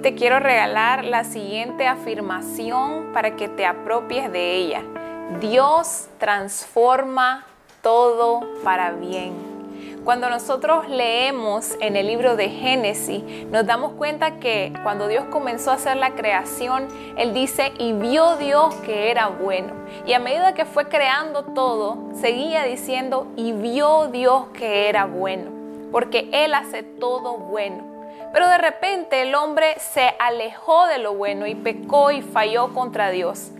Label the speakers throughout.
Speaker 1: te quiero regalar la siguiente afirmación para que te apropies de ella. Dios transforma todo para bien. Cuando nosotros leemos en el libro de Génesis, nos damos cuenta que cuando Dios comenzó a hacer la creación, Él dice, y vio Dios que era bueno. Y a medida que fue creando todo, seguía diciendo, y vio Dios que era bueno, porque Él hace todo bueno. Pero de repente el hombre se alejó de lo bueno y pecó y falló contra Dios.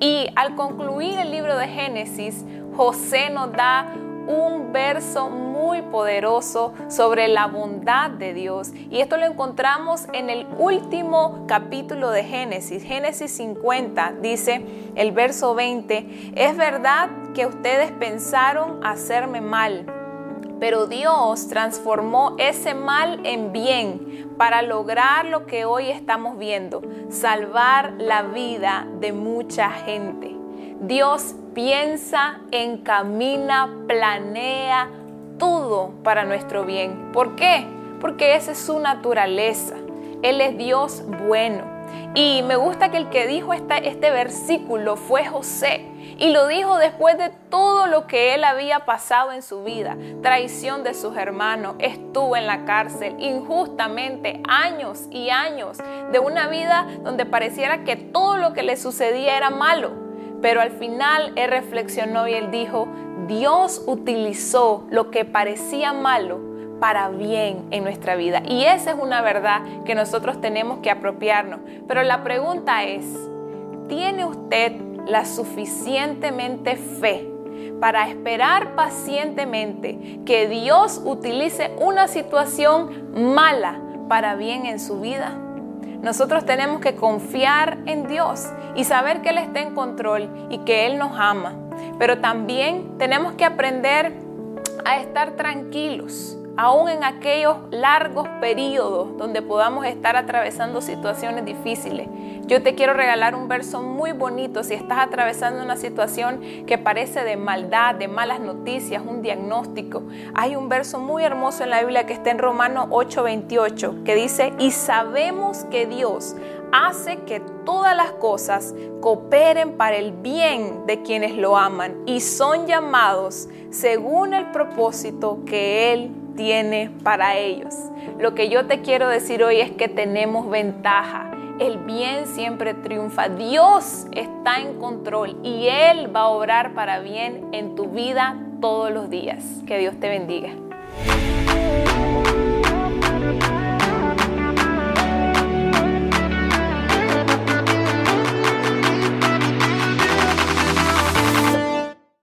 Speaker 1: Y al concluir el libro de Génesis, José nos da un verso muy poderoso sobre la bondad de Dios. Y esto lo encontramos en el último capítulo de Génesis, Génesis 50, dice el verso 20, es verdad que ustedes pensaron hacerme mal, pero Dios transformó ese mal en bien para lograr lo que hoy estamos viendo, salvar la vida de mucha gente. Dios piensa, encamina, planea todo para nuestro bien. ¿Por qué? Porque esa es su naturaleza. Él es Dios bueno. Y me gusta que el que dijo este versículo fue José. Y lo dijo después de todo lo que él había pasado en su vida. Traición de sus hermanos, estuvo en la cárcel injustamente años y años de una vida donde pareciera que todo lo que le sucedía era malo. Pero al final él reflexionó y él dijo, Dios utilizó lo que parecía malo para bien en nuestra vida. Y esa es una verdad que nosotros tenemos que apropiarnos. Pero la pregunta es, ¿tiene usted la suficientemente fe para esperar pacientemente que Dios utilice una situación mala para bien en su vida? Nosotros tenemos que confiar en Dios y saber que Él está en control y que Él nos ama. Pero también tenemos que aprender a estar tranquilos aún en aquellos largos periodos donde podamos estar atravesando situaciones difíciles. Yo te quiero regalar un verso muy bonito si estás atravesando una situación que parece de maldad, de malas noticias, un diagnóstico. Hay un verso muy hermoso en la Biblia que está en Romanos 8:28 que dice, y sabemos que Dios hace que todas las cosas cooperen para el bien de quienes lo aman y son llamados según el propósito que Él tiene para ellos. Lo que yo te quiero decir hoy es que tenemos ventaja. El bien siempre triunfa. Dios está en control y Él va a obrar para bien en tu vida todos los días. Que Dios te bendiga.